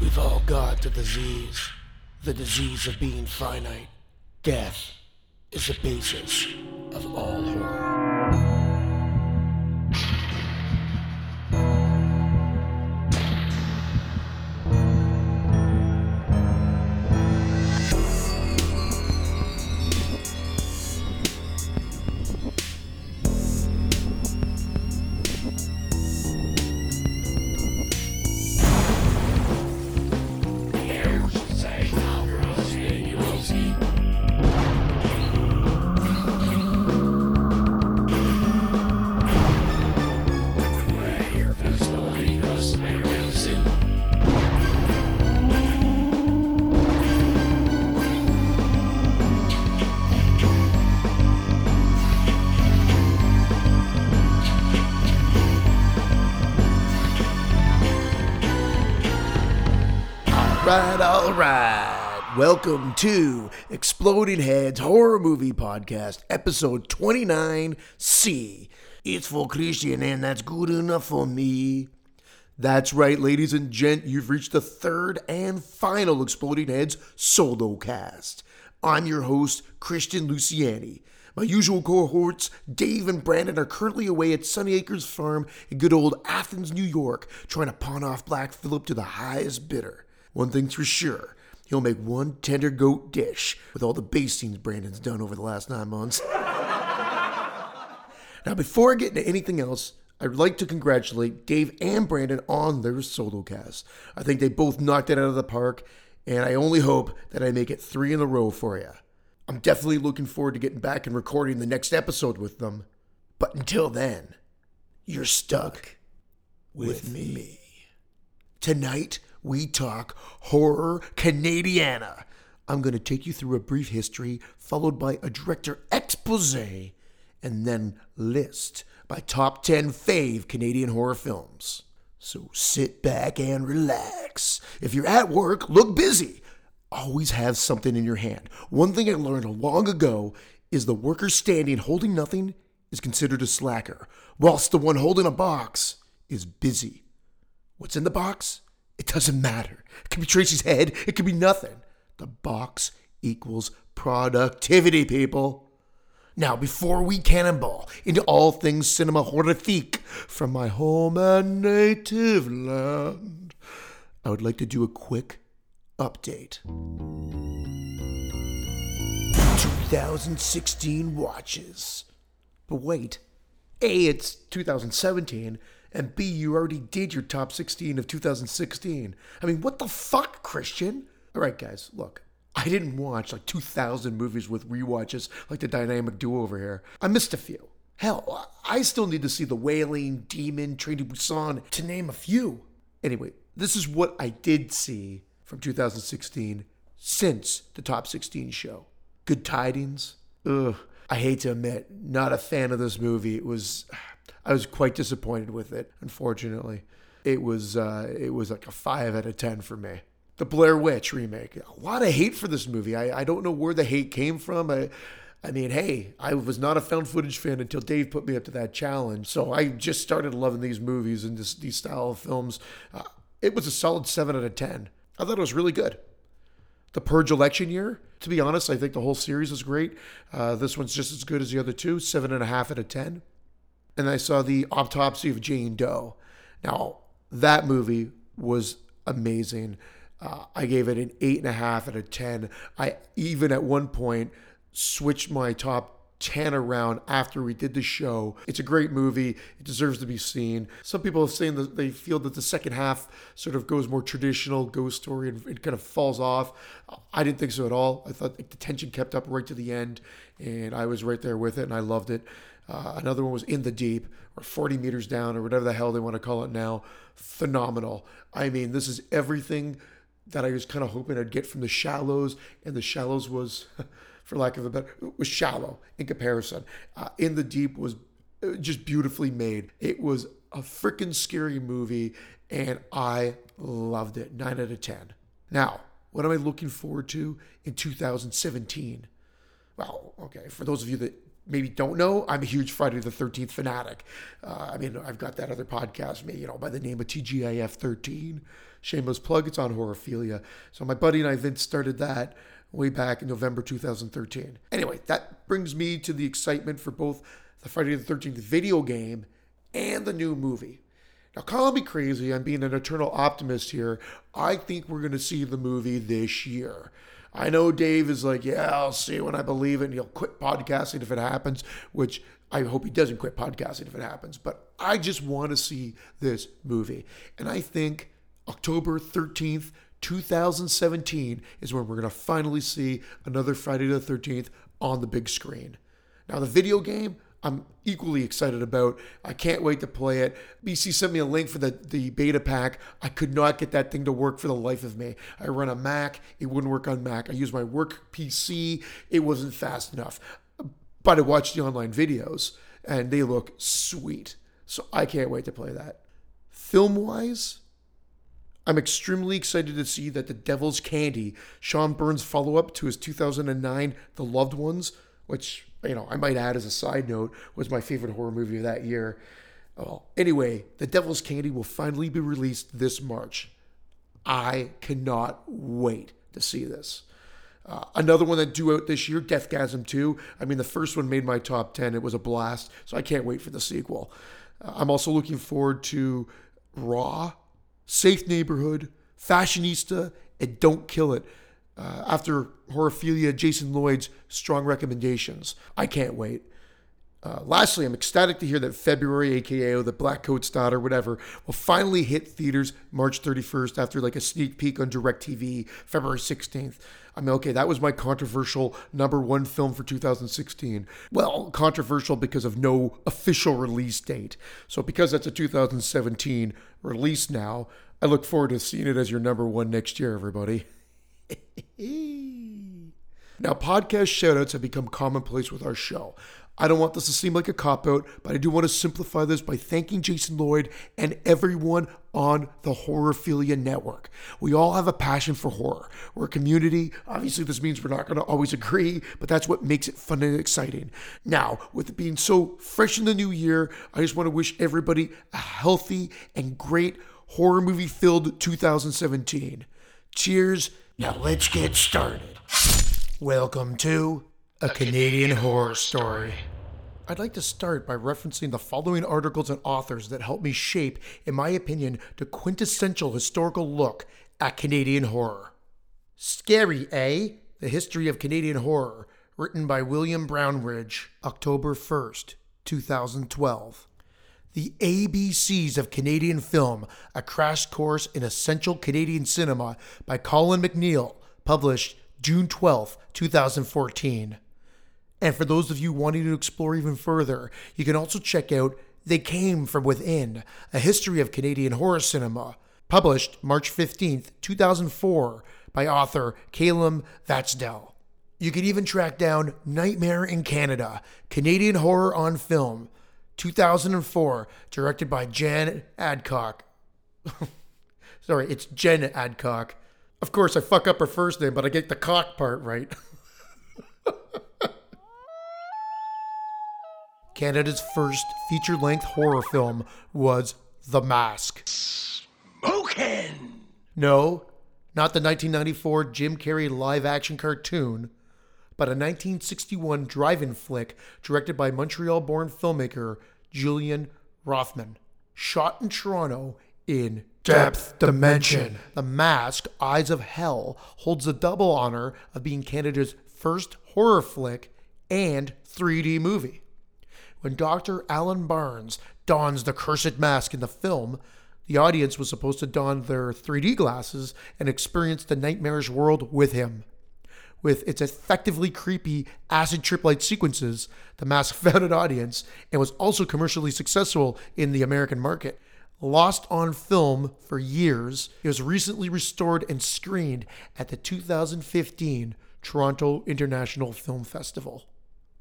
We've all got the disease, the disease of being finite. Death is the basis of all horror. Welcome to Exploding Heads Horror Movie Podcast, episode 29C. It's for Christian, and that's good enough for me. That's right, ladies and gent, you've reached the third and final Exploding Heads solo cast. I'm your host, Christian Luciani. My usual cohorts, Dave and Brandon, are currently away at Sunny Acres Farm in good old Athens, New York, trying to pawn off Black Phillip to the highest bidder. One thing's for sure, he'll make one tender goat dish with all the bastings Brandon's done over the last nine months. Now, before I get into anything else, I'd like to congratulate Dave and Brandon on their solo cast. I think they both knocked it out of the park, and I only hope that I make it three in a row for you. I'm definitely looking forward to getting back and recording the next episode with them. But until then, you're stuck with, me. Tonight, we talk horror Canadiana. I'm going to take you through a brief history, followed by a director expose, and then list my top 10 fave Canadian horror films. So sit back and relax. If you're at work, look busy. Always have something in your hand. One thing I learned long ago is the worker standing holding nothing is considered a slacker, whilst the one holding a box is busy. What's in the box? It doesn't matter. It could be Tracy's head, it could be nothing. The box equals productivity, people. Now, before we cannonball into all things cinema horrifique from my home and native land, I would like to do a quick update. 2016 watches. But wait, A, it's 2017, and B, you already did your top 16 of 2016. I mean, what the fuck, Christian? All right, guys, look. I didn't watch like 2,000 movies with rewatches like the dynamic duo over here. I missed a few. Hell, I still need to see The Wailing, Demon, Train to Busan, to name a few. Anyway, this is what I did see from 2016 since the top 16 show. Good Tidings. Ugh. I hate to admit, not a fan of this movie. It was, I was quite disappointed with it. Unfortunately, it was, uh, it was like a five out of ten for me. The Blair Witch remake. A lot of hate for this movie. I, I don't know where the hate came from. I, I mean, hey, I was not a found footage fan until Dave put me up to that challenge. So I just started loving these movies and this, these style of films. Uh, it was a solid seven out of ten. I thought it was really good. The Purge election year, to be honest, I think the whole series was great. Uh, this one's just as good as the other two, seven and a half out of ten. And I saw the autopsy of Jane Doe. Now, that movie was amazing. Uh, I gave it an eight and a half out of ten. I even at one point switched my top 10 around after we did the show. It's a great movie. It deserves to be seen. Some people are saying that they feel that the second half sort of goes more traditional ghost story and it kind of falls off. I didn't think so at all. I thought the tension kept up right to the end and I was right there with it and I loved it. Uh, another one was In the Deep or 40 meters down or whatever the hell they want to call it now. Phenomenal. I mean, this is everything that I was kind of hoping I'd get from the shallows, and the shallows was, for lack of a better, was shallow in comparison. Uh, in the deep was uh, just beautifully made. It was a freaking scary movie, and I loved it. Nine out of ten. Now, what am I looking forward to in 2017? Well, okay, for those of you that maybe don't know, I'm a huge Friday the 13th fanatic. Uh, I mean, I've got that other podcast, you know, by the name of TGIF 13. Shameless plug, it's on Horrorphilia. So my buddy and I, Vince, started that way back in November 2013. Anyway, that brings me to the excitement for both the Friday the 13th video game and the new movie. Now, call me crazy, I'm being an eternal optimist here. I think we're going to see the movie this year. I know Dave is like, yeah, I'll see when I believe it, and he'll quit podcasting if it happens, which I hope he doesn't quit podcasting if it happens. But I just want to see this movie. And I think October 13th, 2017 is when we're going to finally see another Friday the 13th on the big screen. Now, the video game, I'm equally excited about. I can't wait to play it. BC sent me a link for the, the beta pack. I could not get that thing to work for the life of me. I run a Mac, it wouldn't work on Mac. I use my work PC, it wasn't fast enough. But I watched the online videos and they look sweet. So I can't wait to play that. Film wise, I'm extremely excited to see that The Devil's Candy, Sean Byrne's follow up to his 2009 The Loved Ones, which you know, I might add as a side note, was my favorite horror movie of that year. Well, anyway, The Devil's Candy will finally be released this March. I cannot wait to see this. Uh, another one that due out this year, Deathgasm 2. I mean, the first one made my top 10. It was a blast, so I can't wait for the sequel. Uh, I'm also looking forward to Raw, Safe Neighborhood, Fashionista, and Don't Kill It uh, after Horrorphilia, Jason Lloyd's strong recommendations. I can't wait. Uh, lastly, I'm ecstatic to hear that February, aka the Black Coat's Daughter, whatever, will finally hit theaters March 31st after like a sneak peek on DirecTV February 16th. I mean, okay, that was my controversial number one film for 2016. Well, controversial because of no official release date. So, because that's a 2017 release now, I look forward to seeing it as your number one next year, everybody. now, podcast shoutouts have become commonplace with our show. I don't want this to seem like a cop out, but I do want to simplify this by thanking Jason Lloyd and everyone on the Horrorphilia Network. We all have a passion for horror. We're a community. Obviously, this means we're not going to always agree, but that's what makes it fun and exciting. Now, with it being so fresh in the new year, I just want to wish everybody a healthy and great horror movie filled 2017. Cheers now let's get started. Welcome to A Canadian Horror Story. I'd like to start by referencing the following articles and authors that helped me shape, in my opinion, the quintessential historical look at Canadian horror. Scary, eh? The History of Canadian Horror, written by William Brownridge, October 1st, 2012. The ABCs of Canadian Film, a crash course in essential Canadian cinema by Colin McNeil, published June 12, 2014. And for those of you wanting to explore even further, you can also check out They Came From Within, a history of Canadian horror cinema, published March 15, 2004, by author Caelum Vatnsdal. You can even track down Nightmare in Canada, Canadian horror on film, 2004, directed by Jan Adcock. Sorry, it's Jen Adcock. Of course, I fuck up her first name, but I get the cock part right. Canada's first feature length horror film was The Mask. Smoking! No, not the 1994 Jim Carrey live action cartoon, but a 1961 drive in flick directed by Montreal born filmmaker Julian Roffman. Shot in Toronto in Depth Dimension. The Mask, Eyes of Hell, holds the double honor of being Canada's first horror flick and 3D movie. When Dr. Alan Barnes dons the cursed mask in the film, the audience was supposed to don their 3D glasses and experience the nightmarish world with him. With its effectively creepy acid trip like sequences, The Mask found an audience and was also commercially successful in the American market. Lost on film for years, it was recently restored and screened at the 2015 Toronto International Film Festival.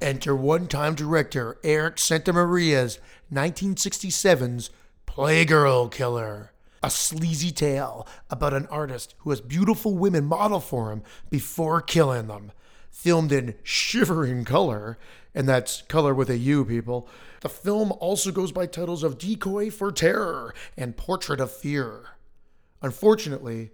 Enter one time director Eric Santamaria's 1967's Playgirl Killer a sleazy tale about an artist who has beautiful women model for him before killing them. filmed in shivering color, and that's color with a U, people. The film also goes by titles of Decoy for Terror and Portrait of Fear. Unfortunately,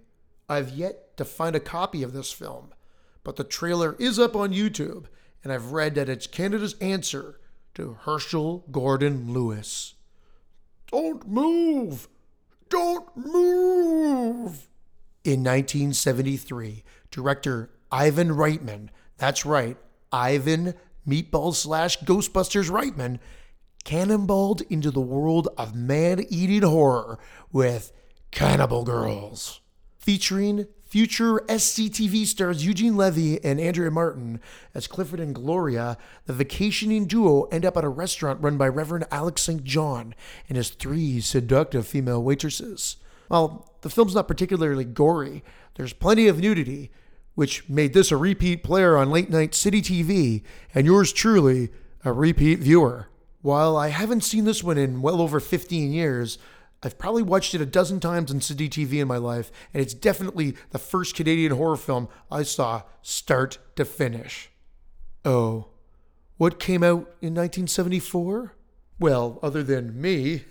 I've yet to find a copy of this film, but the trailer is up on YouTube, and I've read that it's Canada's answer to Herschell Gordon Lewis. Don't move! Don't move! In 1973, director Ivan Reitman, that's right, Ivan Meatball slash Ghostbusters Reitman, cannonballed into the world of man eating horror with Cannibal Girls. Featuring future SCTV stars Eugene Levy and Andrea Martin as Clifford and Gloria, the vacationing duo end up at a restaurant run by Reverend Alex St. John and his three seductive female waitresses. While the film's not particularly gory, there's plenty of nudity, which made this a repeat player on late night city TV, and yours truly a repeat viewer. While I haven't seen this one in well over 15 years, I've probably watched it a dozen times on City TV in my life, and it's definitely the first Canadian horror film I saw start to finish. Oh, what came out in 1974? Well, other than me,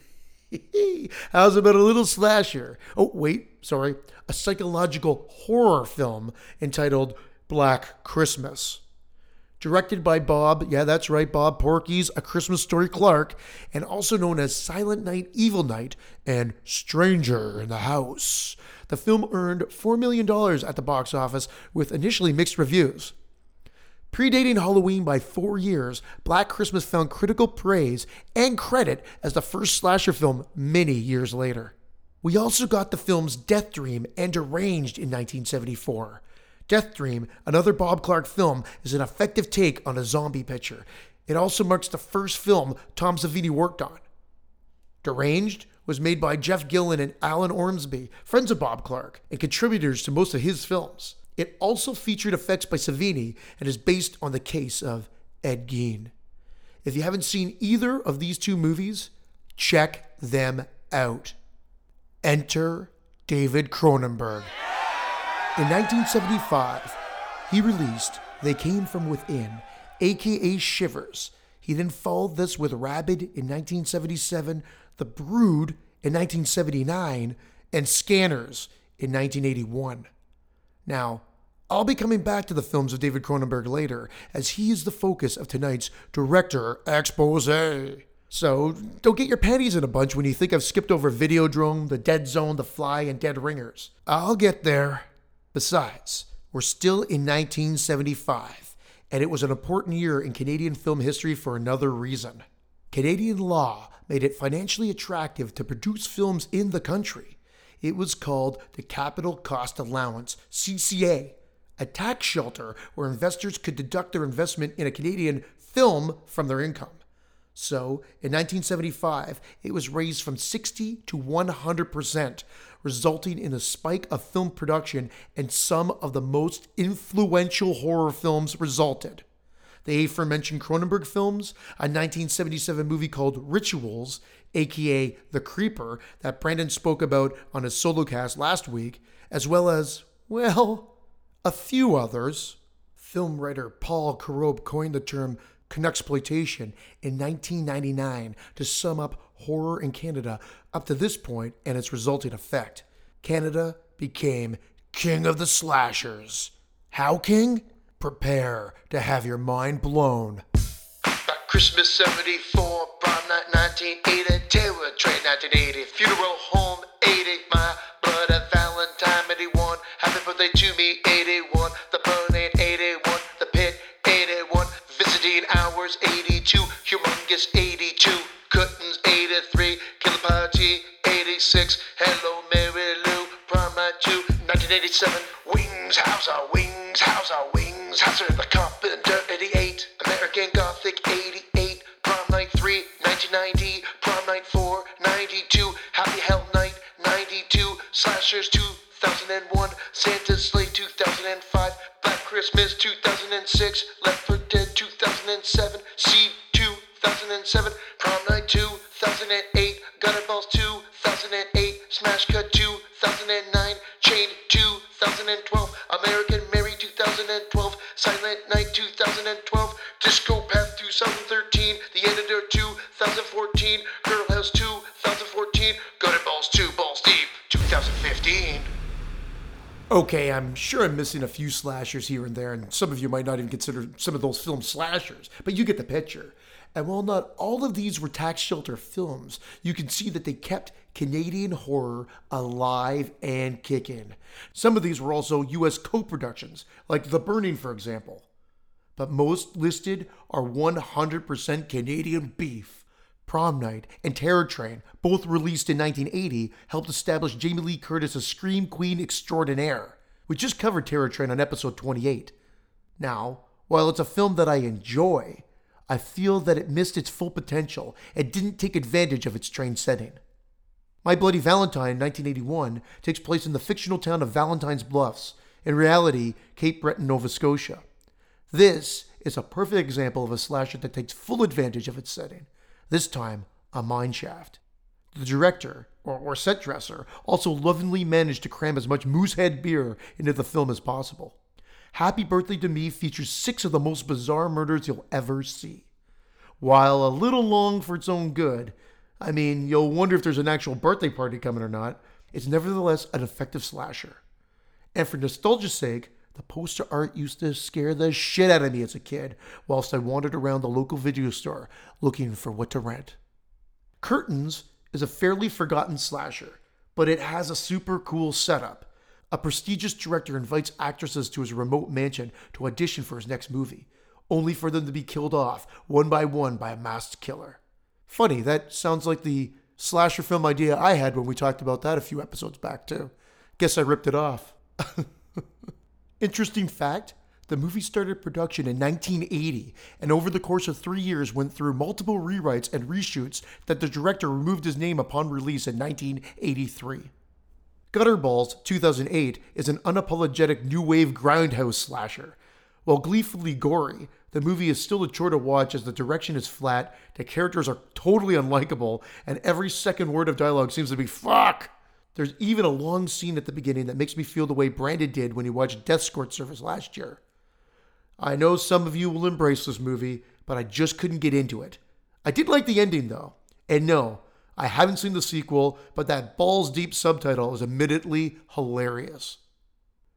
how's about a little slasher? Oh, wait, sorry, a psychological horror film entitled Black Christmas directed by Bob, yeah, that's right, Bob Porky's A Christmas Story Clark, and also known as Silent Night, Evil Night, and Stranger in the House. The film earned $4 million at the box office with initially mixed reviews. Predating Halloween by four years, Black Christmas found critical praise and credit as the first slasher film many years later. We also got the films Death Dream and Deranged in 1974. Death Dream, another Bob Clark film, is an effective take on a zombie picture. It also marks the first film Tom Savini worked on. Deranged was made by Jeff Gillen and Alan Ormsby, friends of Bob Clark, and contributors to most of his films. It also featured effects by Savini and is based on the case of Ed Gein. If you haven't seen either of these two movies, check them out. Enter David Cronenberg. In 1975, he released They Came From Within, aka Shivers. He then followed this with Rabid in 1977, The Brood in 1979, and Scanners in 1981. Now, I'll be coming back to the films of David Cronenberg later, as he is the focus of tonight's director expose. So don't get your panties in a bunch when you think I've skipped over Videodrome, The Dead Zone, The Fly, and Dead Ringers. I'll get there. Besides, we're still in 1975, and it was an important year in Canadian film history for another reason. Canadian law made it financially attractive to produce films in the country. It was called the Capital Cost Allowance, CCA, a tax shelter where investors could deduct their investment in a Canadian film from their income. So, in 1975, it was raised from 60 to 100%, resulting in a spike of film production, and some of the most influential horror films resulted. The aforementioned Cronenberg films, a 1977 movie called Rituals, aka The Creeper, that Brandon spoke about on his solo cast last week, as well as, well, a few others. Film writer Paul Corupe coined the term Canuxploitation in 1999 to sum up horror in Canada up to this point and its resulting effect. Canada became king of the slashers. How king? Prepare to have your mind blown. Christmas 74, prom night 1980, terror train 1980, funeral home 80, my blood Valentine 81, happy birthday to me 81, the burning 82, humongous 82, curtains 83, killer party 86, hello Mary Lou, night 2, 1987, wings, house our wings, house our wings, house of the carpenter 88, American Gothic 88, prom night 3, 1990, prom night 4, 92, happy hell night 92, slashers 2001, Santa's Slay 2005, Black Christmas 2006, Left for Dead 2007, Seed 2007, Prom Night 2008, Gutter Balls 2008, Smash Cut 2009, Chained 2012, American Mary 2012, Silent Night 2012, Discopath 2013, The Editor 2014, Girl House 2014, Gutterballs 2, Balls Deep 2015. Okay, I'm sure I'm missing a few slashers here and there, and some of you might not even consider some of those films slashers, but you get the picture. And while not all of these were tax shelter films, you can see that they kept Canadian horror alive and kicking. Some of these were also US co productions, like The Burning, for example. But most listed are 100% Canadian beef. Prom Night and Terror Train, both released in 1980, helped establish Jamie Lee Curtis as Scream Queen extraordinaire. We just covered Terror Train on episode 28. Now, while it's a film that I enjoy, I feel that it missed its full potential and didn't take advantage of its train setting. My Bloody Valentine, 1981, takes place in the fictional town of Valentine's Bluffs, in reality, Cape Breton, Nova Scotia. This is a perfect example of a slasher that takes full advantage of its setting, this time a mine shaft. The director, or, or set dresser, also lovingly managed to cram as much moosehead beer into the film as possible. Happy Birthday to Me features six of the most bizarre murders you'll ever see. While a little long for its own good, I mean, you'll wonder if there's an actual birthday party coming or not, it's nevertheless an effective slasher. And for nostalgia's sake, the poster art used to scare the shit out of me as a kid whilst I wandered around the local video store looking for what to rent. Curtains is a fairly forgotten slasher, but it has a super cool setup. A prestigious director invites actresses to his remote mansion to audition for his next movie, only for them to be killed off one by one by a masked killer. Funny, that sounds like the slasher film idea I had when we talked about that a few episodes back, too. Guess I ripped it off. Interesting fact the movie started production in 1980 and over the course of three years went through multiple rewrites and reshoots that the director removed his name upon release in 1983. Gutterballs 2008 is an unapologetic new wave grindhouse slasher. While gleefully gory, the movie is still a chore to watch as the direction is flat, the characters are totally unlikable, and every second word of dialogue seems to be fuck. There's even a long scene at the beginning that makes me feel the way Brandon did when he watched Death Escort Service last year. I know some of you will embrace this movie, but I just couldn't get into it. I did like the ending though. And no, I haven't seen the sequel, but that balls deep subtitle is admittedly hilarious.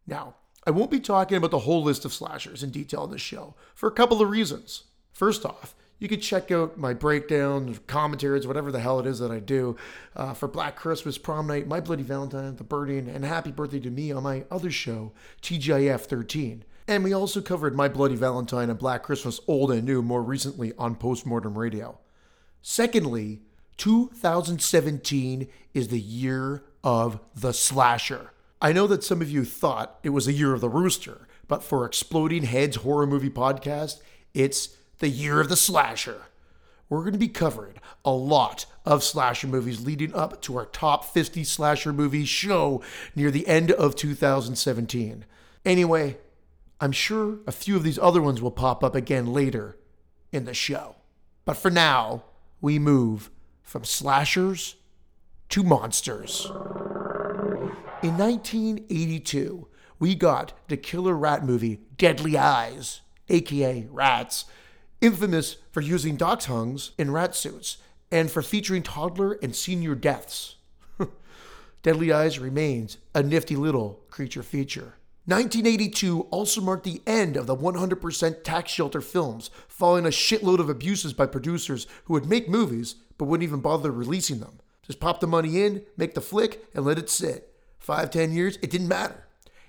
Now, I won't be talking about the whole list of slashers in detail in this show for a couple of reasons. First off, you can check out my breakdowns, commentaries, whatever the hell it is that I do uh, for Black Christmas, Prom Night, My Bloody Valentine, The Burning, and Happy Birthday to Me on my other show, TGIF 13. And we also covered My Bloody Valentine and Black Christmas Old and New more recently on Postmortem Radio. Secondly, 2017 is the year of the slasher. I know that some of you thought it was the year of the rooster, but for Exploding Heads Horror Movie Podcast, it's the year of the slasher. We're going to be covering a lot of slasher movies leading up to our top 50 slasher movies show near the end of 2017. Anyway, I'm sure a few of these other ones will pop up again later in the show. But for now, we move from slashers to monsters. In 1982, we got the killer rat movie Deadly Eyes, aka Rats, infamous for using dachshunds in rat suits and for featuring toddler and senior deaths. Deadly Eyes remains a nifty little creature feature. 1982 also marked the end of the 100% tax shelter films, following a shitload of abuses by producers who would make movies but wouldn't even bother releasing them. Just pop the money in, make the flick, and let it sit. Five, ten years, it didn't matter.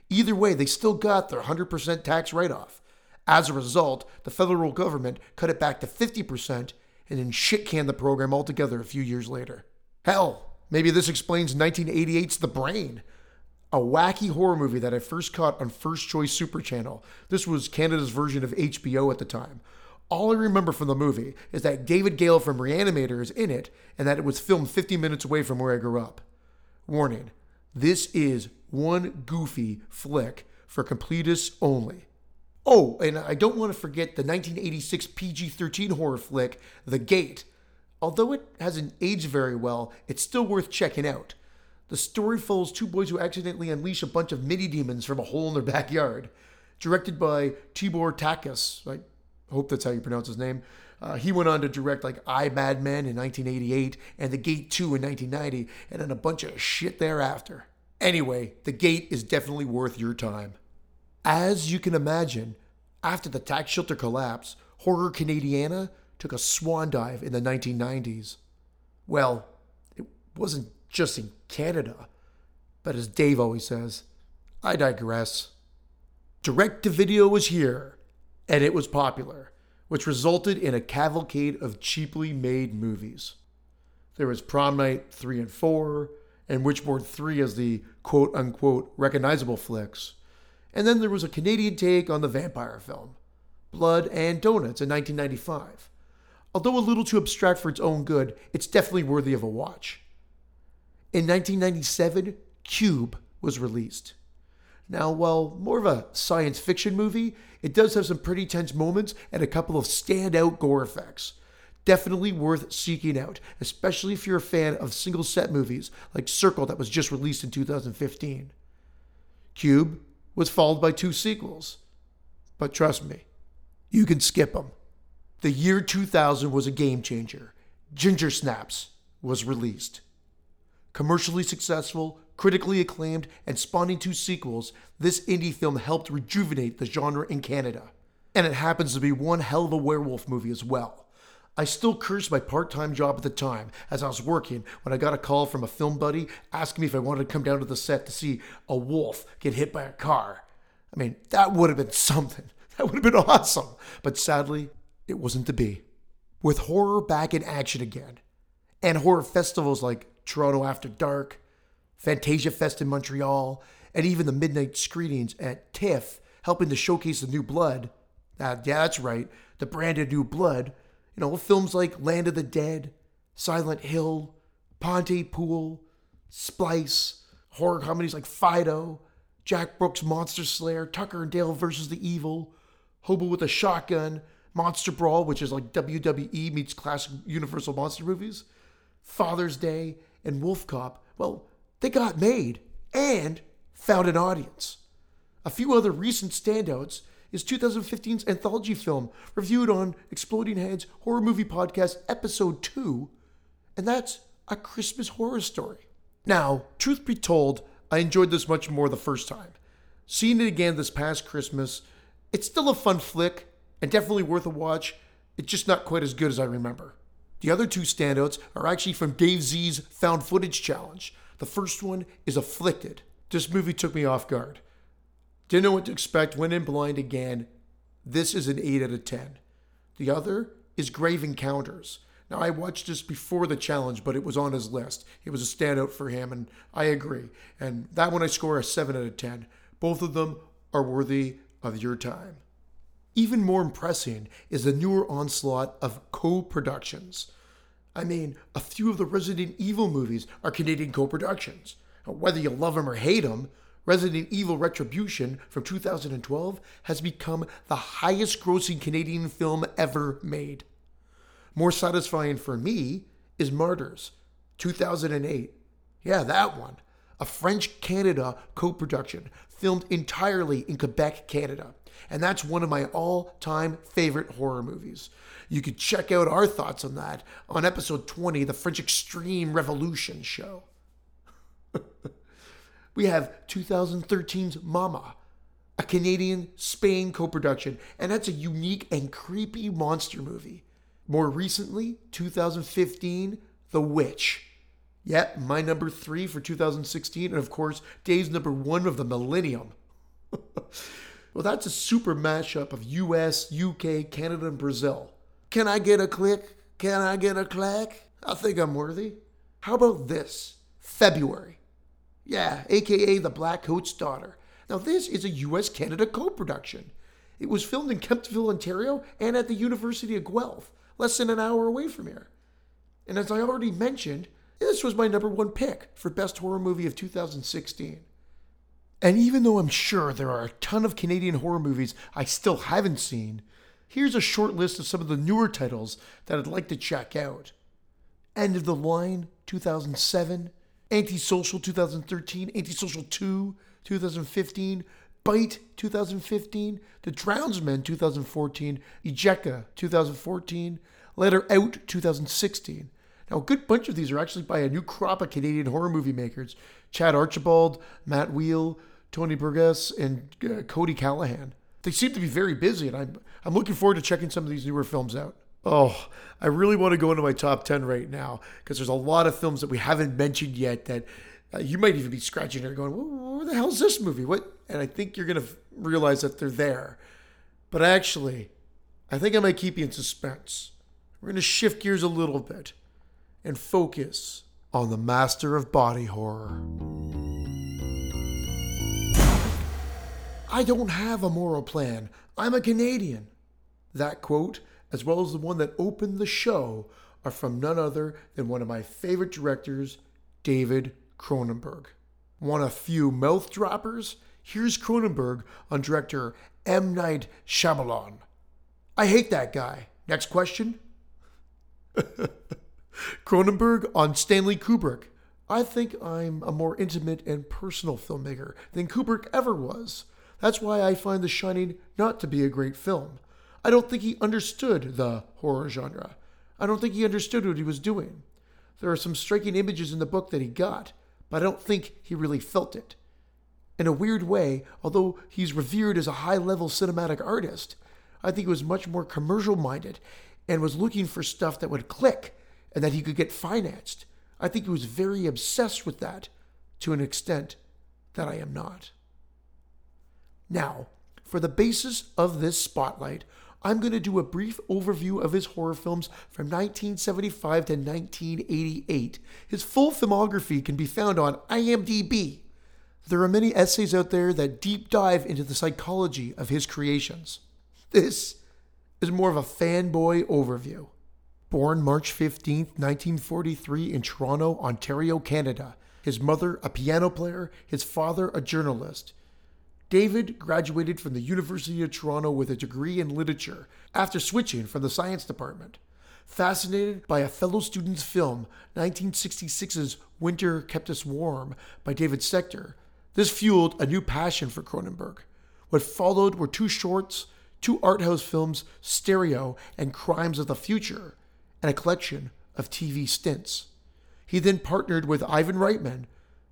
Either way, they still got their 100% tax write off. As a result, the federal government cut it back to 50% and then shit canned the program altogether a few years later. Hell, maybe this explains 1988's The Brain, a wacky horror movie that I first caught on First Choice Super Channel. This was Canada's version of HBO at the time. All I remember from the movie is that David Gale from Reanimator is in it and that it was filmed 50 minutes away from where I grew up. Warning this is one goofy flick for completists only. Oh, and I don't want to forget the 1986 PG 13 horror flick, The Gate. Although it hasn't aged very well, it's still worth checking out. The story follows two boys who accidentally unleash a bunch of mini demons from a hole in their backyard. directed by Tibor Takács. I hope that's how you pronounce his name. Uh, he went on to direct like I Madman in 1988 and The Gate 2 in 1990, and then a bunch of shit thereafter. Anyway, The Gate is definitely worth your time. As you can imagine, after the tax shelter collapse, Horror Canadiana took a swan dive in the 1990s. Well, it wasn't just in Canada, but as Dave always says, I digress. Direct to video was here, and it was popular, which resulted in a cavalcade of cheaply made movies. There was Prom Night 3 and 4, and Witchboard 3 as the quote unquote recognizable flicks. And then there was a Canadian take on the vampire film, Blood and Donuts in 1995. Although a little too abstract for its own good, it's definitely worthy of a watch. In 1997, Cube was released. Now, while more of a science fiction movie, it does have some pretty tense moments and a couple of standout gore effects. Definitely worth seeking out, especially if you're a fan of single set movies like Circle that was just released in 2015. Cube was followed by two sequels. But trust me, you can skip them. The year 2000 was a game changer. Ginger Snaps was released. Commercially successful, critically acclaimed, and spawning two sequels, this indie film helped rejuvenate the genre in Canada. And it happens to be one hell of a werewolf movie as well. I still curse my part time job at the time as I was working when I got a call from a film buddy asking me if I wanted to come down to the set to see a wolf get hit by a car. I mean, that would have been something. That would have been awesome. But sadly, it wasn't to be. With horror back in action again, and horror festivals like Toronto After Dark, Fantasia Fest in Montreal, and even the midnight screenings at TIFF helping to showcase the new blood. Uh, yeah, that's right, the branded new blood. You know, films like Land of the Dead, Silent Hill, Pontypool, Splice, horror comedies like Fido, Jack Brooks' Monster Slayer, Tucker and Dale versus the Evil, Hobo with a Shotgun, Monster Brawl, which is like WWE meets classic Universal monster movies, Father's Day, and Wolf Cop. Well, they got made and found an audience. A few other recent standouts is 2015's anthology film reviewed on Exploding Heads Horror Movie Podcast Episode 2, and that's A Christmas Horror Story. Now, truth be told, I enjoyed this much more the first time. Seeing it again this past Christmas, it's still a fun flick and definitely worth a watch. It's just not quite as good as I remember. The other two standouts are actually from Dave Z's Found Footage Challenge. The first one is Afflicted. This movie took me off guard. Didn't know what to expect, went in blind again. This is an 8 out of 10. The other is Grave Encounters. Now, I watched this before the challenge, but it was on his list. It was a standout for him, and I agree. And that one I score a 7 out of 10. Both of them are worthy of your time. Even more impressive is the newer onslaught of co productions. I mean, a few of the Resident Evil movies are Canadian co productions. Whether you love them or hate them, Resident Evil Retribution from 2012 has become the highest grossing Canadian film ever made. More satisfying for me is Martyrs, 2008. Yeah, that one. A French Canada co production filmed entirely in Quebec, Canada. And that's one of my all time favorite horror movies. You could check out our thoughts on that on episode 20, the French Extreme Revolution show. we have 2013's Mama, a Canadian Spain co production, and that's a unique and creepy monster movie. More recently, 2015, The Witch. Yep, my number three for 2016, and of course, Dave's number one of the millennium. well, that's a super mashup of US, UK, Canada, and Brazil. Can I get a click? Can I get a clack? I think I'm worthy. How about this? February. Yeah, aka The Black Coat's Daughter. Now, this is a US Canada co production. It was filmed in Kemptville, Ontario, and at the University of Guelph, less than an hour away from here. And as I already mentioned, this was my number one pick for Best Horror Movie of 2016. And even though I'm sure there are a ton of Canadian horror movies I still haven't seen, here's a short list of some of the newer titles that I'd like to check out End of the Line, 2007, Antisocial, 2013, Antisocial 2, 2015, Bite 2015, The Drownsman 2014, Ejecta 2014, Let Her Out 2016. Now, a good bunch of these are actually by a new crop of Canadian horror movie makers Chad Archibald, Matt Wiele, Tony Burgess, and uh, Cody Calahan. They seem to be very busy, and I'm, I'm looking forward to checking some of these newer films out. Oh, I really want to go into my top 10 right now because there's a lot of films that we haven't mentioned yet that uh, you might even be scratching there going, where the hell is this movie? What? And I think you're going to realize that they're there. But actually, I think I might keep you in suspense. We're going to shift gears a little bit and focus on the master of body horror. I don't have a moral plan. I'm a Canadian. That quote, as well as the one that opened the show, are from none other than one of my favorite directors, David Cronenberg. Want a few mouth droppers? Here's Cronenberg on director M. Night Shyamalan. I hate that guy. Next question. Cronenberg on Stanley Kubrick. I think I'm a more intimate and personal filmmaker than Kubrick ever was. That's why I find The Shining not to be a great film. I don't think he understood the horror genre. I don't think he understood what he was doing. There are some striking images in the book that he got, but I don't think he really felt it. In a weird way, although he's revered as a high level cinematic artist, I think he was much more commercial minded and was looking for stuff that would click and that he could get financed. I think he was very obsessed with that to an extent that I am not. Now, for the basis of this spotlight, I'm going to do a brief overview of his horror films from 1975 to 1988. His full filmography can be found on IMDb. There are many essays out there that deep dive into the psychology of his creations. This is more of a fanboy overview. Born March 15, 1943, in Toronto, Ontario, Canada. His mother, a piano player, his father, a journalist. David graduated from the University of Toronto with a degree in literature after switching from the science department. Fascinated by a fellow student's film, 1966's Winter Kept Us Warm by David Secter, this fueled a new passion for Cronenberg. What followed were two shorts, two art house films, Stereo and Crimes of the Future, and a collection of TV stints. He then partnered with Ivan Reitman.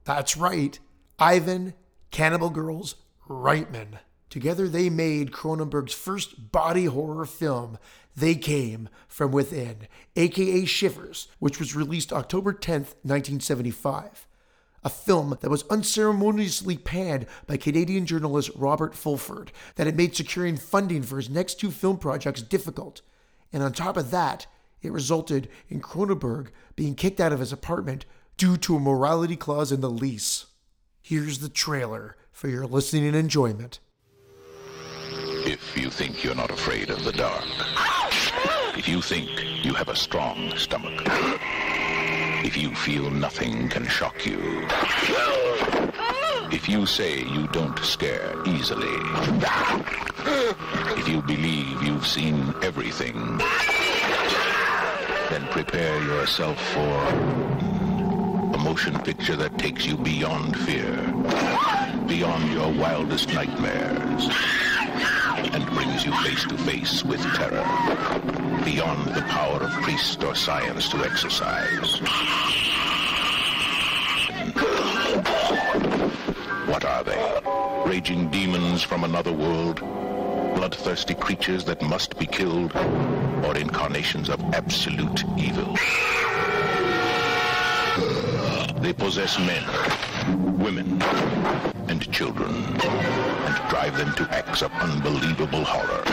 That's right, Ivan, Cannibal Girls, Reitman. Together they made Cronenberg's first body horror film, They Came From Within, aka Shivers, which was released October 10th, 1975. A film that was unceremoniously panned by Canadian journalist Robert Fulford, that it made securing funding for his next two film projects difficult. And on top of that, it resulted in Cronenberg being kicked out of his apartment due to a morality clause in the lease. Here's the trailer for your listening enjoyment. If you think you're not afraid of the dark, if you think you have a strong stomach, if you feel nothing can shock you, if you say you don't scare easily, if you believe you've seen everything, then prepare yourself for a motion picture that takes you beyond fear, beyond your wildest nightmares, and brings you face to face with terror, beyond the power of priest or science to exorcise. What are they? Raging demons from another world? Bloodthirsty creatures that must be killed? Or incarnations of absolute evil? They possess men, women, and children, and drive them to acts of unbelievable horror.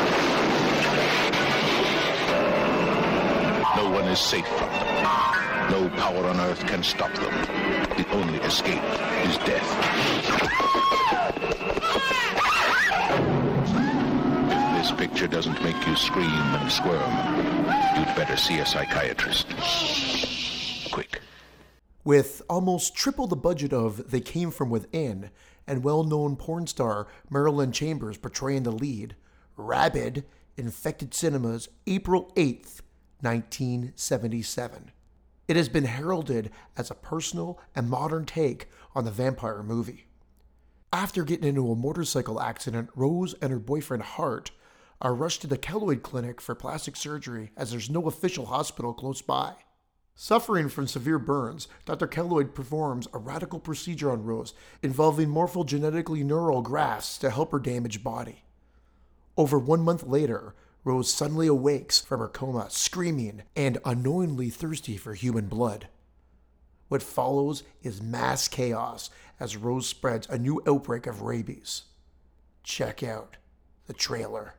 No one is safe from them. No power on earth can stop them. The only escape is death. If this picture doesn't make you scream and squirm, you'd better see a psychiatrist. With almost triple the budget of They Came From Within and well known porn star Marilyn Chambers portraying the lead, Rabid infected cinemas April 8th, 1977. It has been heralded as a personal and modern take on the vampire movie. After getting into a motorcycle accident, Rose and her boyfriend Hart are rushed to the Keloid Clinic for plastic surgery as there's no official hospital close by. Suffering from severe burns, Dr. Keloid performs a radical procedure on Rose involving morphogenetically neural grafts to help her damaged body. Over one month later, Rose suddenly awakes from her coma, screaming and unknowingly thirsty for human blood. What follows is mass chaos as Rose spreads a new outbreak of rabies. Check out the trailer.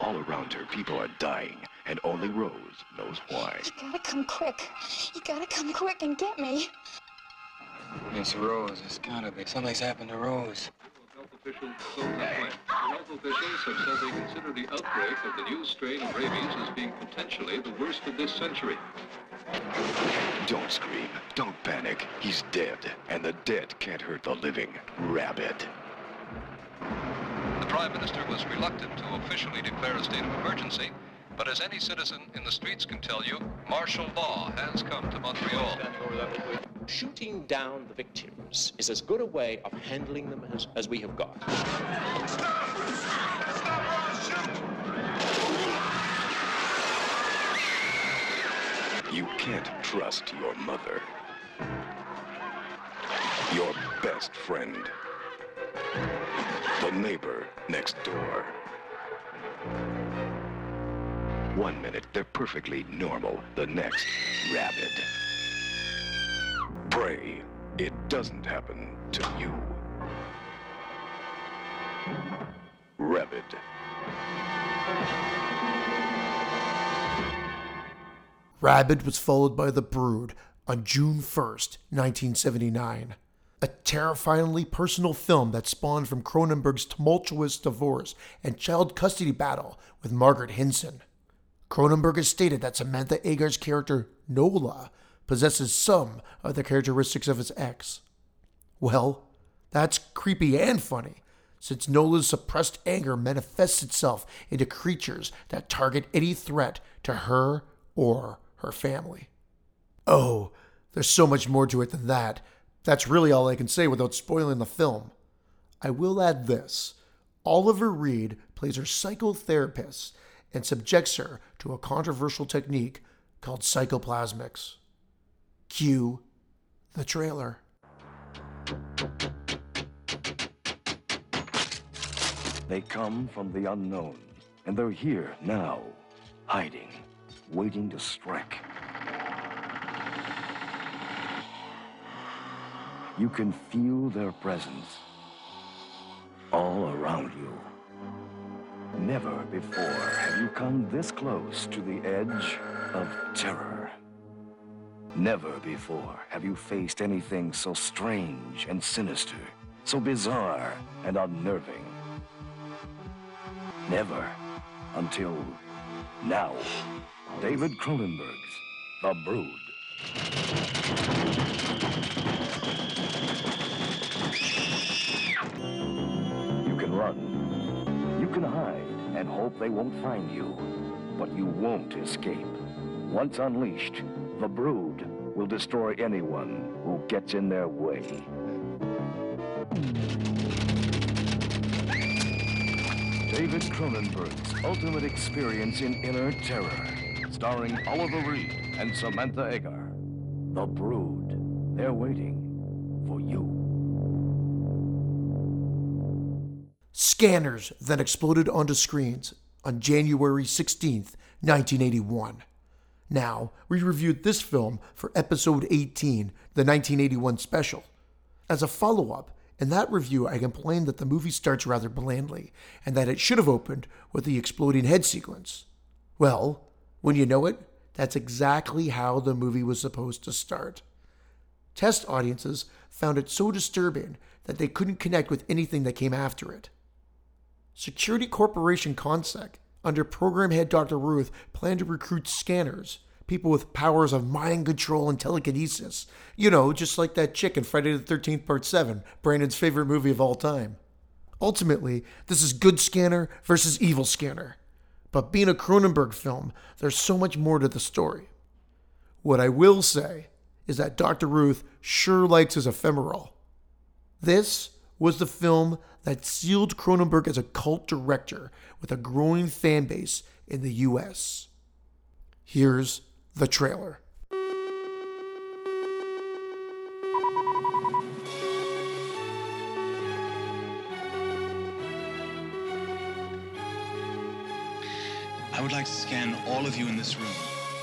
All around her, people are dying, and only Rose knows why. You gotta come quick. You gotta come quick and get me. It's Rose. It's gotta be. Something's happened to Rose. Health officials close the plant. Health officials have said they consider the outbreak of the new strain of rabies as being potentially the worst of this century. Don't scream. Don't panic. He's dead, and the dead can't hurt the living. Rabbit. The Prime Minister was reluctant to officially declare a state of emergency, but as any citizen in the streets can tell you, martial law has come to Montreal. Shooting down the victims is as good a way of handling them as, as we have got. You can't trust your mother. Your best friend. The neighbor next door. One minute, they're perfectly normal. The next, rabid. Pray it doesn't happen to you. Rabid. Rabid was followed by The Brood on June 1st, 1979. A terrifyingly personal film that spawned from Cronenberg's tumultuous divorce and child custody battle with Margaret Hindson. Cronenberg has stated that Samantha Eggar's character, Nola, possesses some of the characteristics of his ex. Well, that's creepy and funny, since Nola's suppressed anger manifests itself into creatures that target any threat to her or her family. Oh, there's so much more to it than that. That's really all I can say without spoiling the film. I will add this Oliver Reed plays her psychotherapist and subjects her to a controversial technique called psychoplasmics. Cue the trailer. They come from the unknown, and they're here now, hiding, waiting to strike. You can feel their presence all around you. Never before have you come this close to the edge of terror. Never before have you faced anything so strange and sinister, so bizarre and unnerving. Never until now. David Cronenberg's The Brood. You can run. You can hide and hope they won't find you. But you won't escape. Once unleashed, the brood will destroy anyone who gets in their way. David Cronenberg's ultimate experience in inner terror, starring Oliver Reed and Samantha Eggar. The Brood. They're waiting for you. Scanners then exploded onto screens on January 16th, 1981. Now, we reviewed this film for episode 18, the 1981 special. As a follow up, in that review, I complained that the movie starts rather blandly and that it should have opened with the exploding head sequence. Well, when you know it, that's exactly how the movie was supposed to start. Test audiences found it so disturbing that they couldn't connect with anything that came after it. Security Corporation Consec, under program head Dr. Ruth, planned to recruit scanners, people with powers of mind control and telekinesis. You know, just like that chick in Friday the 13th, Part 7, Brandon's favorite movie of all time. Ultimately, this is good scanner versus evil scanner. But being a Cronenberg film, there's so much more to the story. What I will say is that Dr. Ruth sure likes his ephemerol. This was the film that sealed Cronenberg as a cult director with a growing fan base in the US. Here's the trailer. Would like to scan all of you in this room,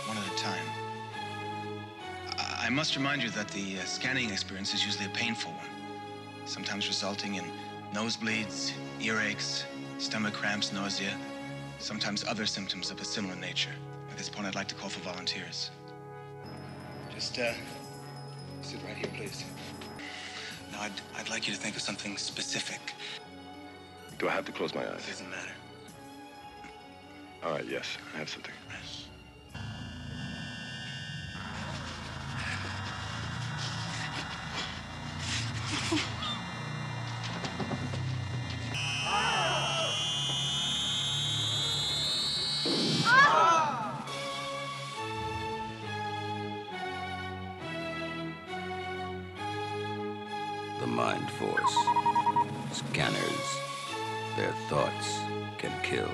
one at a time. I- I must remind you that the uh, scanning experience is usually a painful one, sometimes resulting in nosebleeds, earaches, stomach cramps, nausea, sometimes other symptoms of a similar nature. At this point, I'd like to call for volunteers. Just uh, sit right here, please. Now, I'd, I'd like you to think of something specific. Do I have to close my eyes? It Doesn't matter. All right, yes, I have something. The Mind Force. Scanners. Their thoughts can kill.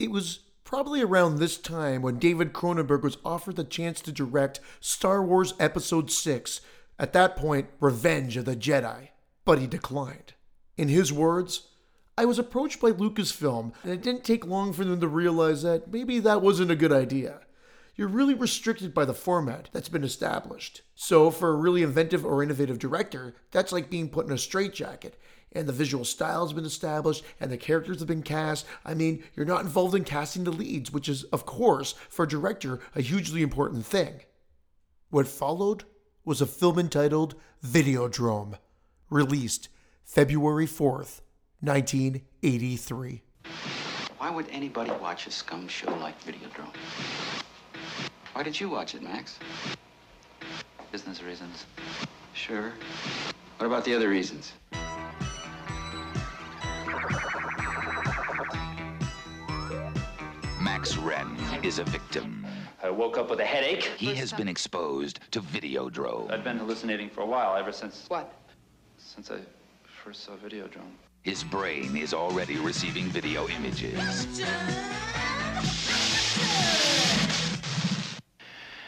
It was probably around this time when David Cronenberg was offered the chance to direct Star Wars Episode 6, at that point, Revenge of the Jedi, but he declined. In his words, I was approached by Lucasfilm, and it didn't take long for them to realize that maybe that wasn't a good idea. You're really restricted by the format that's been established. So, for a really inventive or innovative director, that's like being put in a straitjacket. And the visual style has been established, and the characters have been cast. I mean, you're not involved in casting the leads, which is, of course, for a director, a hugely important thing. What followed was a film entitled Videodrome, released February 4th, 1983. Why would anybody watch a scum show like Videodrome? Why did you watch it, Max? Business reasons. Sure. What about the other reasons? Max Renn is a victim. I woke up with a headache. He has been exposed to Videodrome. I've been hallucinating for a while, ever since. What? Since I first saw Videodrome. His brain is already receiving video images.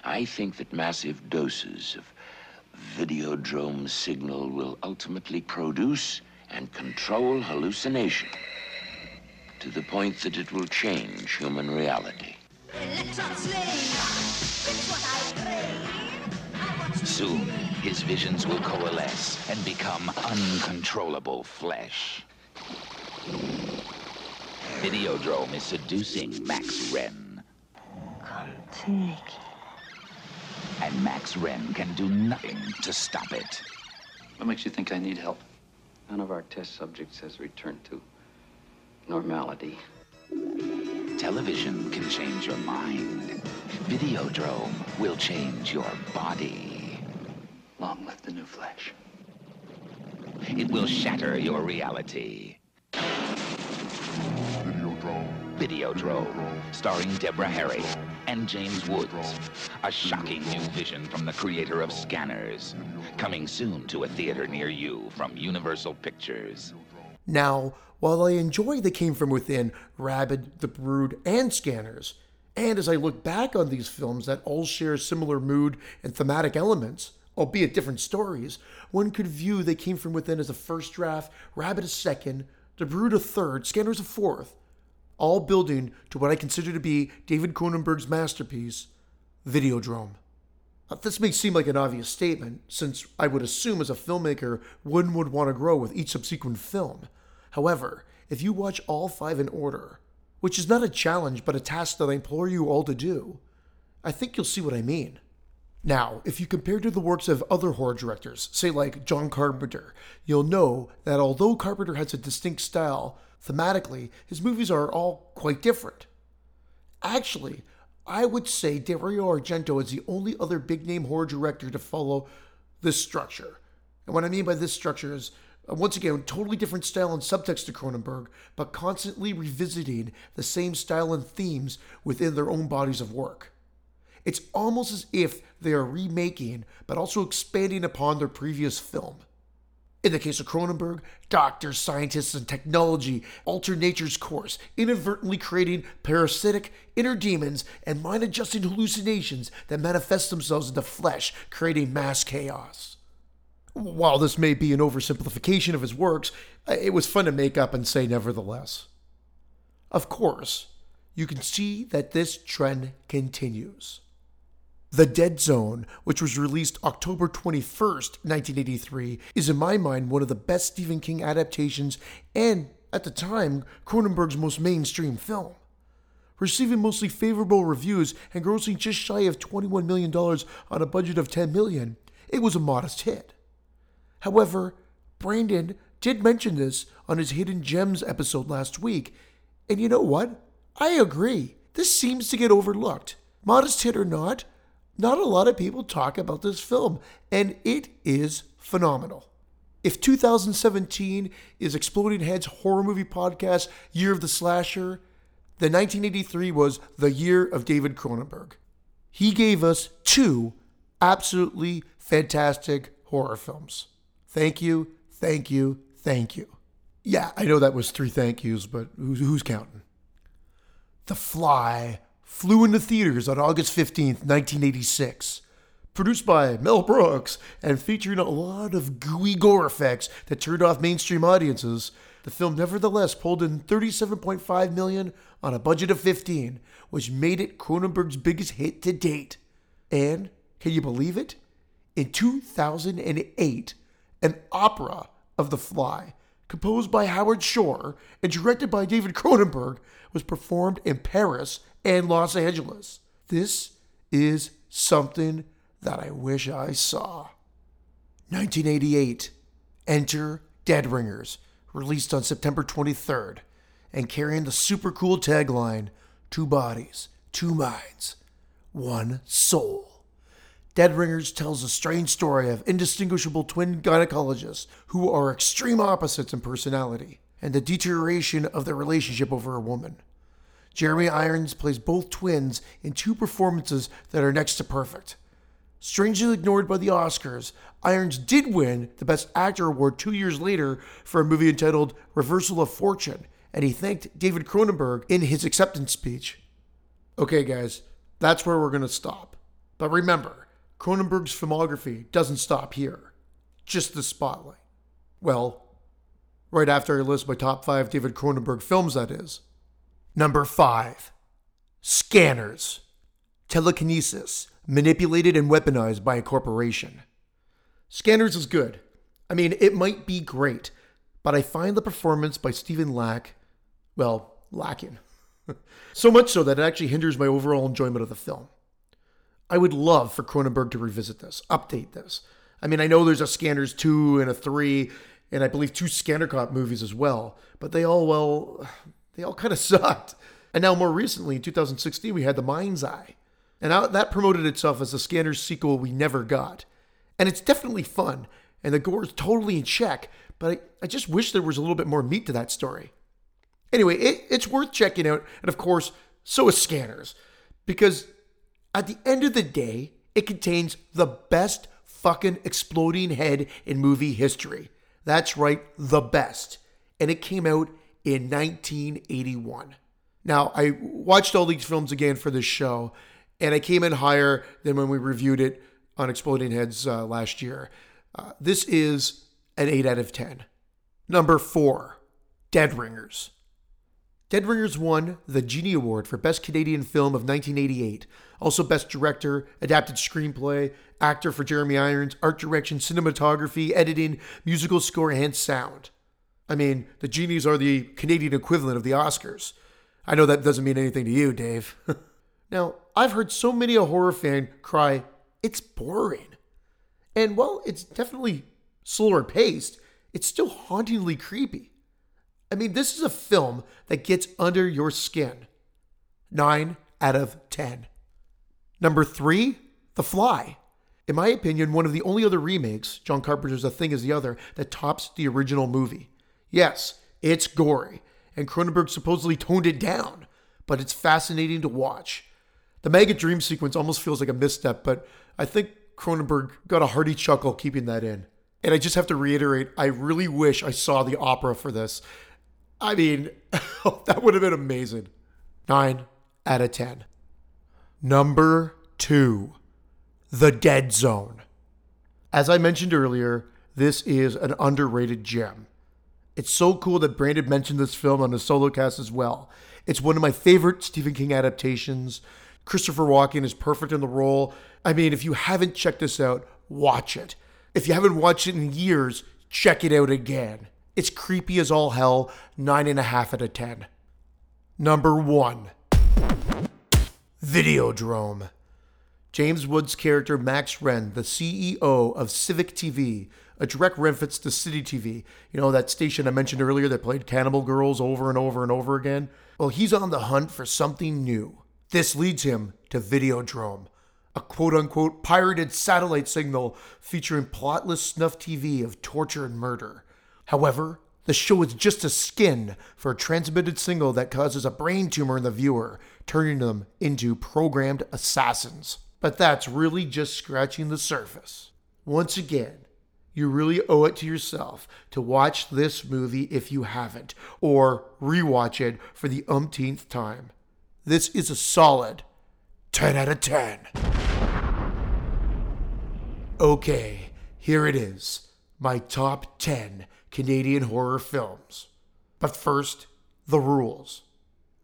I think that massive doses of Videodrome signal will ultimately produce and control hallucination to the point that it will change human reality. Soon, his visions will coalesce and become uncontrollable flesh. Videodrome is seducing Max Renn. Come to me. And Max Renn can do nothing to stop it. What makes you think I need help? None of our test subjects has returned to normality. Television can change your mind. Videodrome will change your body. Long live the new flesh. It will shatter your reality. Videodrome. Videodrome, starring Deborah Harry and James Woods. A shocking new vision from the creator of Scanners. Coming soon to a theater near you from Universal Pictures. Now, while I enjoy the Came From Within, Rabid, The Brood, and Scanners, and as I look back on these films that all share similar mood and thematic elements, albeit different stories, one could view They Came From Within as a first draft, Rabid a second, The Brood a third, Scanners a fourth, all building to what I consider to be David Cronenberg's masterpiece, Videodrome. Now, this may seem like an obvious statement, since I would assume as a filmmaker, one would want to grow with each subsequent film. However, if you watch all five in order, which is not a challenge but a task that I implore you all to do, I think you'll see what I mean. Now, if you compare to the works of other horror directors, say like John Carpenter, you'll know that although Carpenter has a distinct style, thematically, his movies are all quite different. Actually, I would say Dario Argento is the only other big name horror director to follow this structure. And what I mean by this structure is Uh, once again, totally different style and subtext to Cronenberg, but constantly revisiting the same style and themes within their own bodies of work. It's almost as if they are remaking, but also expanding upon their previous film. In the case of Cronenberg, doctors, scientists, and technology alter nature's course, inadvertently creating parasitic inner demons and mind adjusting hallucinations that manifest themselves in the flesh, creating mass chaos. While this may be an oversimplification of his works, uh, it was fun to make up and say nevertheless. Of course, you can see that this trend continues. The Dead Zone, which was released October 21st, 1983, is in my mind one of the best Stephen King adaptations and, at the time, Cronenberg's most mainstream film. Receiving mostly favorable reviews and grossing just shy of $21 million on a budget of 10 million, it was a modest hit. However, Brandon did mention this on his Hidden Gems episode last week, and you know what? I agree. This seems to get overlooked. Modest hit or not, not a lot of people talk about this film, and it is phenomenal. If 2017 is Exploding Heads horror movie podcast Year of the Slasher, then 1983 was the year of David Cronenberg. He gave us two absolutely fantastic horror films. Thank you, thank you, thank you. Yeah, I know that was three thank yous, but who's, who's counting? The Fly flew into theaters on August 15th, 1986. Produced by Mel Brooks and featuring a lot of gooey gore effects that turned off mainstream audiences, the film nevertheless pulled in 37.5 million on a budget of 15, which made it Cronenberg's biggest hit to date. And can you believe it? In 2008, an opera of The Fly, composed by Howard Shore and directed by David Cronenberg, was performed in Paris and Los Angeles. This is something that I wish I saw. 1988, Enter Dead Ringers, released on September 23rd, and carrying the super cool tagline Two bodies, two minds, one soul. Dead Ringers tells a strange story of indistinguishable twin gynecologists who are extreme opposites in personality and the deterioration of their relationship over a woman. Jeremy Irons plays both twins in two performances that are next to perfect. Strangely ignored by the Oscars, Irons did win the Best Actor award two years later for a movie entitled Reversal of Fortune, and he thanked David Cronenberg in his acceptance speech. Okay, guys, that's where we're going to stop. But remember, Cronenberg's filmography doesn't stop here, just the spotlight. Well, right after I list my top five David Cronenberg films, that is. Number five, scanners, telekinesis, manipulated and weaponized by a corporation. Scanners is good. I mean, it might be great, but I find the performance by Stephen Lack, well, lacking. so much so that it actually hinders my overall enjoyment of the film. I would love for Cronenberg to revisit this, update this. I mean, I know there's a Scanners 2 and a 3, and I believe two Scanner Cop movies as well, but they all, well, they all kind of sucked. And now, more recently, in 2016, we had The Mind's Eye. And that promoted itself as a Scanners sequel we never got. And it's definitely fun, and the gore is totally in check, but I, I just wish there was a little bit more meat to that story. Anyway, it, it's worth checking out, and of course, so is Scanners, because at the end of the day, it contains the best fucking exploding head in movie history. That's right, the best. And it came out in 1981. Now, I watched all these films again for this show, and I came in higher than when we reviewed it on Exploding Heads uh, last year. Uh, this is an 8 out of 10. Number 4, Dead Ringers. Dead Ringers won the Genie Award for Best Canadian Film of 1988. Also, Best Director, Adapted Screenplay, Actor for Jeremy Irons, Art Direction, Cinematography, Editing, Musical Score, and Sound. I mean, the Genies are the Canadian equivalent of the Oscars. I know that doesn't mean anything to you, Dave. now, I've heard so many a horror fan cry, it's boring. And while it's definitely slower paced, it's still hauntingly creepy. I mean, this is a film that gets under your skin. 9 out of 10. Number 3, The Fly. In my opinion, one of the only other remakes, John Carpenter's A Thing is the Other, that tops the original movie. Yes, it's gory, and Cronenberg supposedly toned it down, but it's fascinating to watch. The mega dream sequence almost feels like a misstep, but I think Cronenberg got a hearty chuckle keeping that in. And I just have to reiterate, I really wish I saw the opera for this. I mean, that would have been amazing. 9 out of 10. Number 2 The Dead Zone. As I mentioned earlier, this is an underrated gem. It's so cool that Brandon mentioned this film on his solo cast as well. It's one of my favorite Stephen King adaptations. Christopher Walken is perfect in the role. I mean, if you haven't checked this out, watch it. If you haven't watched it in years, check it out again. It's creepy as all hell, 9.5 out of 10. Number 1 Videodrome. James Woods' character Max Renn, the CEO of Civic TV, a direct reference to City TV, you know, that station I mentioned earlier that played Cannibal Girls over and over and over again. Well, he's on the hunt for something new. This leads him to Videodrome, a quote unquote pirated satellite signal featuring plotless snuff TV of torture and murder. However, the show is just a skin for a transmitted signal that causes a brain tumor in the viewer, turning them into programmed assassins. But that's really just scratching the surface. Once again, you really owe it to yourself to watch this movie if you haven't, or rewatch it for the umpteenth time. This is a solid 10 out of 10. Okay, here it is my top 10 Canadian horror films. But first, the rules.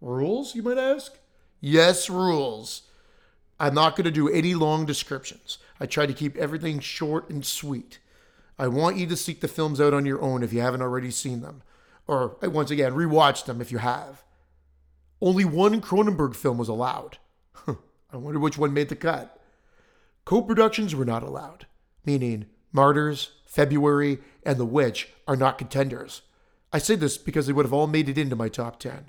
Rules, you might ask? Yes, rules. I'm not going to do any long descriptions. I try to keep everything short and sweet. I want you to seek the films out on your own if you haven't already seen them. Or, once again, rewatch them if you have. Only one Cronenberg film was allowed. I wonder which one made the cut. Co productions were not allowed, meaning Martyrs, February, and The Witch are not contenders. I say this because they would have all made it into my top 10.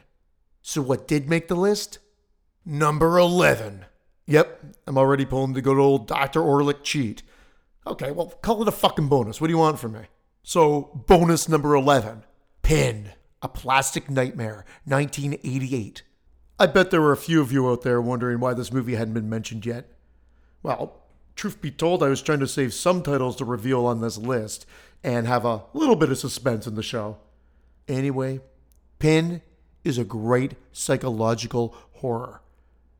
So, what did make the list? Number 11. Yep, I'm already pulling the good old Dr. Orlick cheat. Okay, well, call it a fucking bonus. What do you want from me? So, bonus number 11 Pin, A Plastic Nightmare, 1988. I bet there were a few of you out there wondering why this movie hadn't been mentioned yet. Well, truth be told, I was trying to save some titles to reveal on this list and have a little bit of suspense in the show. Anyway, Pin is a great psychological horror.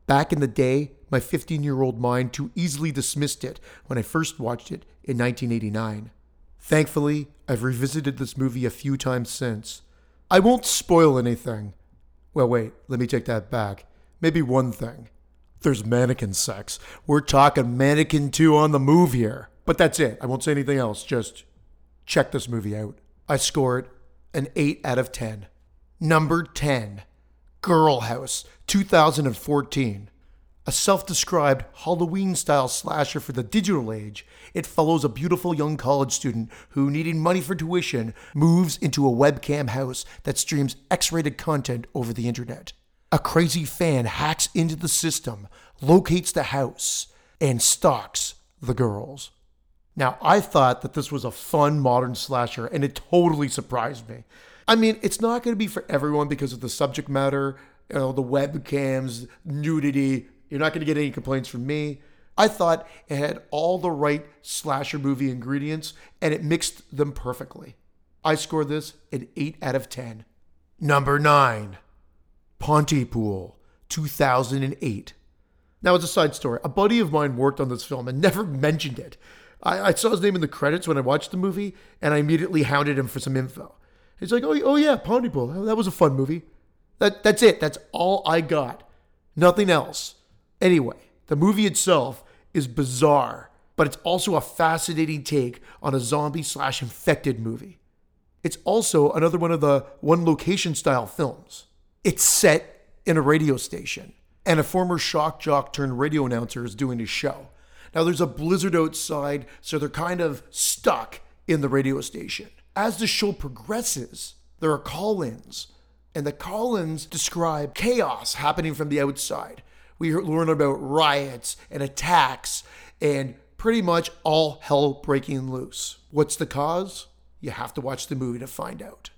Back in the day, my 15 year old mind too easily dismissed it when I first watched it in 1989. Thankfully, I've revisited this movie a few times since. I won't spoil anything. Well, wait, let me take that back. Maybe one thing. There's mannequin sex. We're talking Mannequin 2 on the move here. But that's it. I won't say anything else. Just check this movie out. I score it an 8 out of 10. Number 10 Girl House, 2014. A self described Halloween style slasher for the digital age, it follows a beautiful young college student who, needing money for tuition, moves into a webcam house that streams X rated content over the internet. A crazy fan hacks into the system, locates the house, and stalks the girls. Now, I thought that this was a fun modern slasher, and it totally surprised me. I mean, it's not going to be for everyone because of the subject matter, you know, the webcams, nudity. You're not going to get any complaints from me. I thought it had all the right slasher movie ingredients and it mixed them perfectly. I scored this an 8 out of 10. Number 9 Pontypool, 2008. Now, as a side story, a buddy of mine worked on this film and never mentioned it. I, I, saw his name in the credits when I watched the movie, and I immediately hounded him for some info. He's like, "Oh, oh yeah, Pontypool. That was a fun movie." That that's it. That's all I got. Nothing else. Anyway, the movie itself is bizarre, but it's also a fascinating take on a zombie slash infected movie. It's also another one of the one location style films. It's set in a radio station, and a former shock jock turned radio announcer is doing his show. Now, there's a blizzard outside, so they're kind of stuck in the radio station. As the show progresses, there are call ins, and the call ins describe chaos happening from the outside. We learn about riots and attacks and pretty much all hell breaking loose. What's the cause? You have to watch the movie to find out.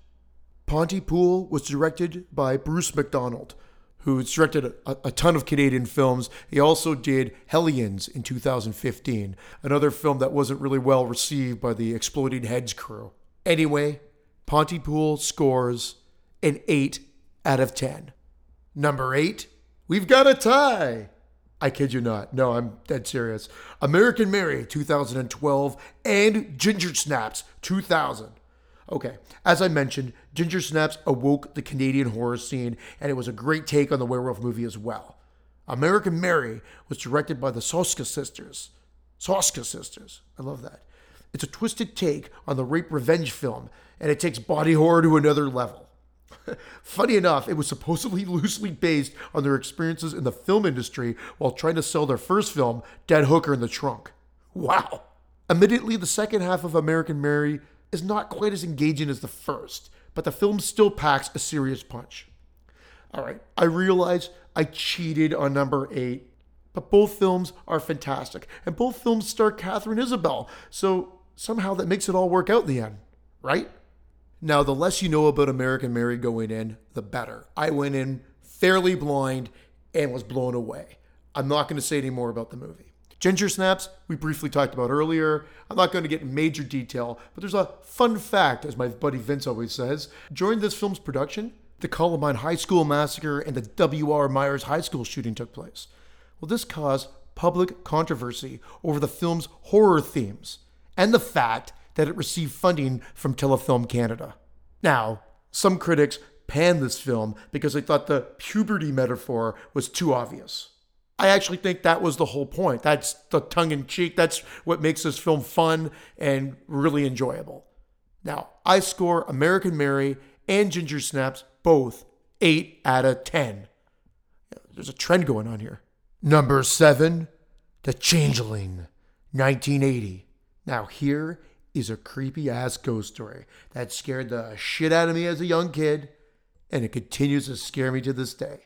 Pontypool was directed by Bruce McDonald, who's directed a, a, ton of Canadian films. He also did Hellions in 2015, another film that wasn't really well received by the Exploding Heads crew. Anyway, Pontypool scores an 8 out of 10. Number 8, we've got a tie. I kid you not. No, I'm dead serious. American Mary 2012 and Ginger Snaps 2000. Okay, as I mentioned, Ginger Snaps awoke the Canadian horror scene, and it was a great take on the werewolf movie as well. American Mary was directed by the Soska sisters. Soska sisters. I love that. It's a twisted take on the rape revenge film, and it takes body horror to another level. Funny enough, it was supposedly loosely based on their experiences in the film industry while trying to sell their first film, Dead Hooker in the Trunk. Wow. Admittedly, the second half of American Mary is not quite as engaging as the first, but the film still packs a serious punch. All right, I realize I cheated on number eight, but both films are fantastic, and both films star Katharine Isabelle, so somehow that makes it all work out in the end, right? Now, the less you know about American Mary going in, the better. I went in fairly blind and was blown away. I'm not going to say any more about the movie. Ginger Snaps, we briefly talked about earlier. I'm not going to get major detail, but there's a fun fact, as my buddy Vince always says. During this film's production, the Columbine High School massacre and the W.R. Myers High School shooting took place. Well, this caused public controversy over the film's horror themes and the fact that it received funding from Telefilm Canada. Now, some critics panned this film because they thought the puberty metaphor was too obvious. I actually think that was the whole point. That's the tongue in cheek. That's what makes this film fun and really enjoyable. Now, I score American Mary and Ginger Snaps both 8 out of 10. There's a trend going on here. Number 7, The Changeling, 1980. Now, here is a creepy ass ghost story that scared the shit out of me as a young kid, and it continues to scare me to this day.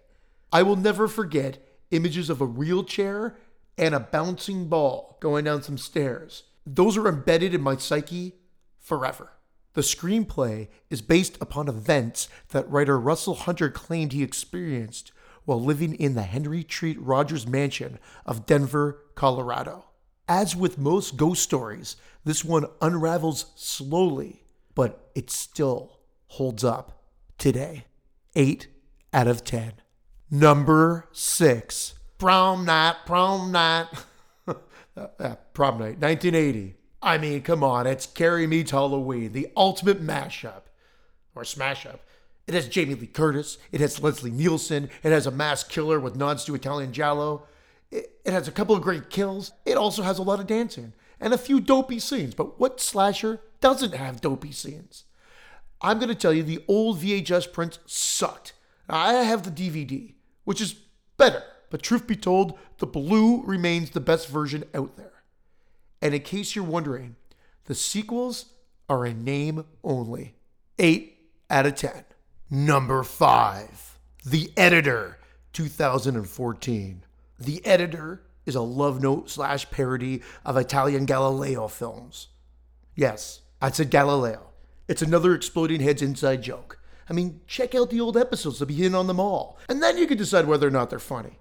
I will never forget images of a wheelchair and a bouncing ball going down some stairs. Those are embedded in my psyche forever. The screenplay is based upon events that writer Russell Hunter claimed he experienced while living in the Henry Treat Rogers mansion of Denver, Colorado. As with most ghost stories, this one unravels slowly, but it still holds up today. 8 out of 10. Number 6. Prom night, prom night. uh, prom night, 1980. I mean, come on, it's Carrie Me to Halloween, the ultimate mashup or smash up. It has Jamie Lee Curtis, it has Leslie Nielsen, it has a mass killer with nods to Italian Giallo. It, it has a couple of great kills. It also has a lot of dancing and a few dopey scenes. But what slasher doesn't have dopey scenes? I'm going to tell you the old VHS prints sucked. I have the DVD, which is better. But truth be told, the blue remains the best version out there. And in case you're wondering, the sequels are a name only. 8 out of 10. Number 5. The Editor, 2014. The Editor is a love note slash parody of Italian Galileo films. Yes, I said Galileo. It's another exploding heads inside joke. I mean, check out the old episodes to be in on them all, and then you can decide whether or not they're funny.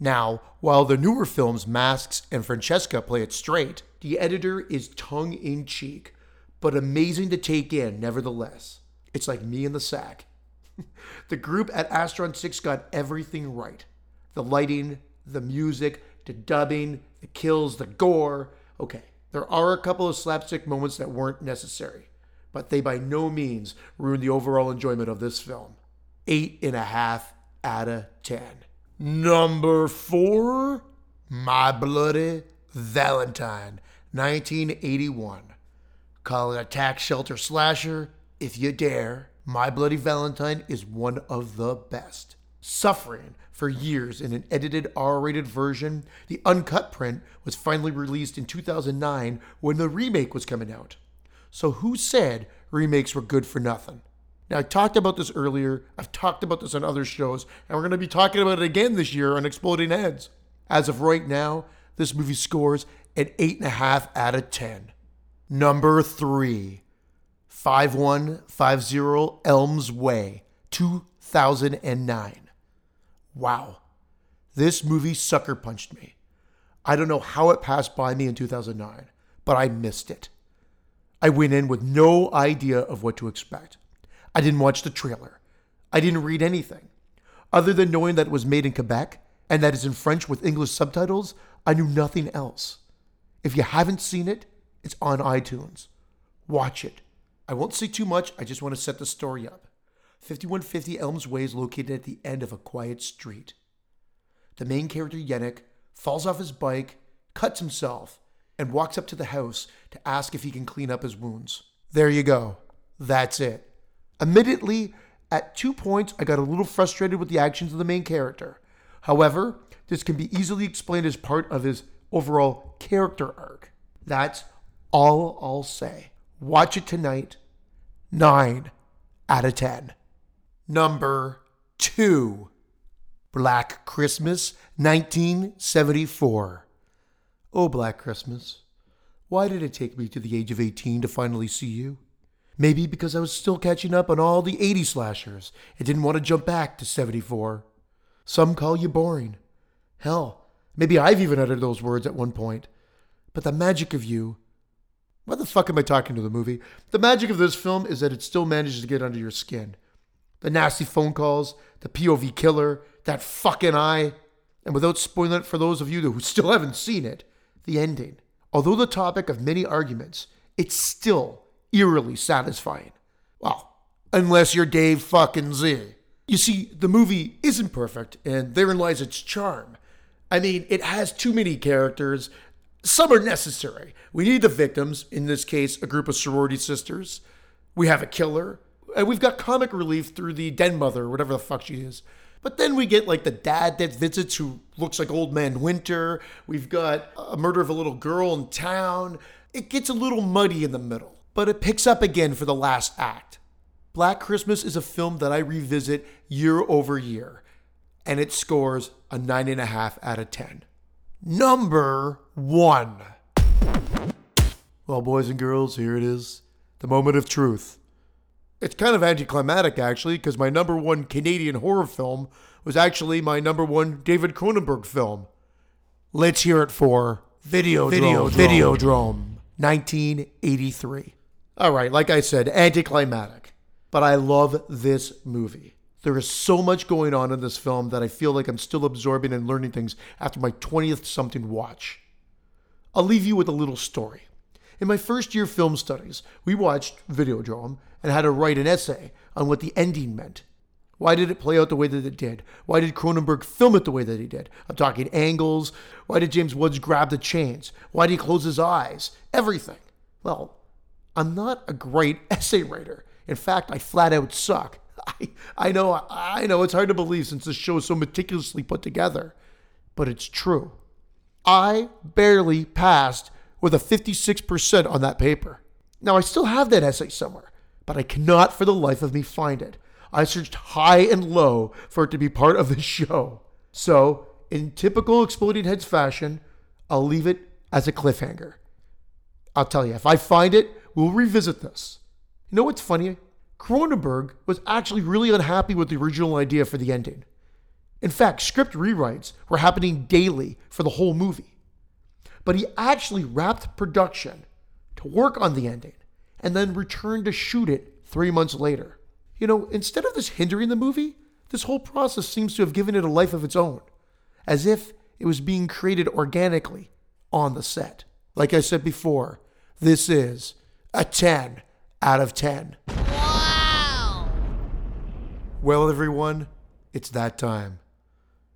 Now, while the newer films Masks and Francesca play it straight, the editor is tongue in cheek, but amazing to take in nevertheless. It's like me in the sack. the group at Astron 6 got everything right the lighting, the music, the dubbing, the kills, the gore. Okay, there are a couple of slapstick moments that weren't necessary, but they by no means ruin the overall enjoyment of this film. Eight and a half out of ten. Number four, My Bloody Valentine, 1981. Call it a tax shelter slasher if you dare. My Bloody Valentine is one of the best. Suffering for years in an edited R rated version, the uncut print was finally released in 2009 when the remake was coming out. So, who said remakes were good for nothing? Now, I talked about this earlier, I've talked about this on other shows, and we're going to be talking about it again this year on Exploding Heads. As of right now, this movie scores an 8.5 out of 10. Number 3, 5150 Elms Way, 2009. Wow. This movie sucker punched me. I don't know how it passed by me in 2009, but I missed it. I went in with no idea of what to expect. I didn't watch the trailer. I didn't read anything. Other than knowing that it was made in Quebec and that it's in French with English subtitles, I knew nothing else. If you haven't seen it, it's on iTunes. Watch it. I won't say too much, I just want to set the story up. 5150 Elms Way is located at the end of a quiet street. The main character, Yannick, falls off his bike, cuts himself, and walks up to the house to ask if he can clean up his wounds. There you go. That's it. Admittedly, at two points, I got a little frustrated with the actions of the main character. However, this can be easily explained as part of his overall character arc. That's all I'll say. Watch it tonight. 9 out of 10. Number 2 Black Christmas 1974. Oh, Black Christmas, why did it take me to the age of 18 to finally see you? Maybe because I was still catching up on all the 80 slashers and didn't want to jump back to 74. Some call you boring. Hell, maybe I've even uttered those words at one point. But the magic of you. What the fuck am I talking to the movie? The magic of this film is that it still manages to get under your skin. The nasty phone calls, the POV killer, that fucking eye, and without spoiling it for those of you who still haven't seen it, the ending. Although the topic of many arguments, it's still eerily satisfying. Well, unless you're Dave fucking Z. You see, the movie isn't perfect, and therein lies its charm. I mean, it has too many characters. Some are necessary. We need the victims, in this case, a group of sorority sisters. We have a killer. And we've got comic relief through the den mother, or whatever the fuck she is. But then we get like the dad that visits who looks like Old Man Winter. We've got a murder of a little girl in town. It gets a little muddy in the middle, but it picks up again for the last act. Black Christmas is a film that I revisit year over year, and it scores a 9.5 out of 10. Number one. Well, boys and girls, here it is the moment of truth. It's kind of anticlimactic, actually, because my number one Canadian horror film was actually my number one David Cronenberg film. Let's hear it for Video Videodrome. Videodrome, 1983. All right, like I said, anticlimactic. But I love this movie. There is so much going on in this film that I feel like I'm still absorbing and learning things after my 20th something watch. I'll leave you with a little story. In my first year film studies, we watched Videodrome and had to write an essay on what the ending meant. Why did it play out the way that it did? Why did Cronenberg film it the way that he did? I'm talking angles. Why did James Woods grab the chains? Why did he close his eyes? Everything. Well, I'm not a great essay writer. In fact, I flat out suck. I, I know, I know it's hard to believe since this show is so meticulously put together, but it's true. I barely passed with a 56% on that paper. Now, I still have that essay somewhere, but I cannot for the life of me find it. I searched high and low for it to be part of the show. So, in typical Exploding Heads fashion, I'll leave it as a cliffhanger. I'll tell you, if I find it, we'll revisit this. You know what's funny? Cronenberg was actually really unhappy with the original idea for the ending. In fact, script rewrites were happening daily for the whole movie. But he actually wrapped production to work on the ending and then returned to shoot it three months later. You know, instead of this hindering the movie, this whole process seems to have given it a life of its own, as if it was being created organically on the set. Like I said before, this is a 10 out of 10. Wow! Well, everyone, it's that time.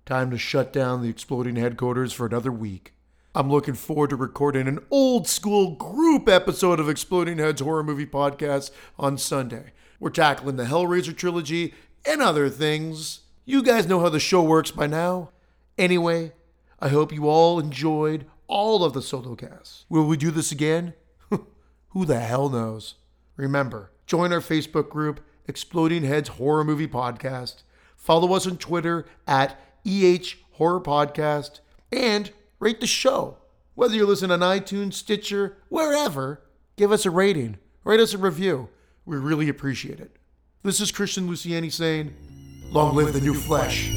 Time to shut down the exploding headquarters for another week. I'm looking forward to recording an old school group episode of Exploding Heads Horror Movie Podcast on Sunday. We're tackling the Hellraiser trilogy and other things. You guys know how the show works by now. Anyway, I hope you all enjoyed all of the solo casts. Will we do this again? Who the hell knows? Remember, join our Facebook group, Exploding Heads Horror Movie Podcast. Follow us on Twitter at EH Horror Podcast and rate the show. Whether you listen on iTunes, Stitcher, wherever, give us a rating, write us a review. We really appreciate it. This is Christian Luciani saying, Long live the new flesh.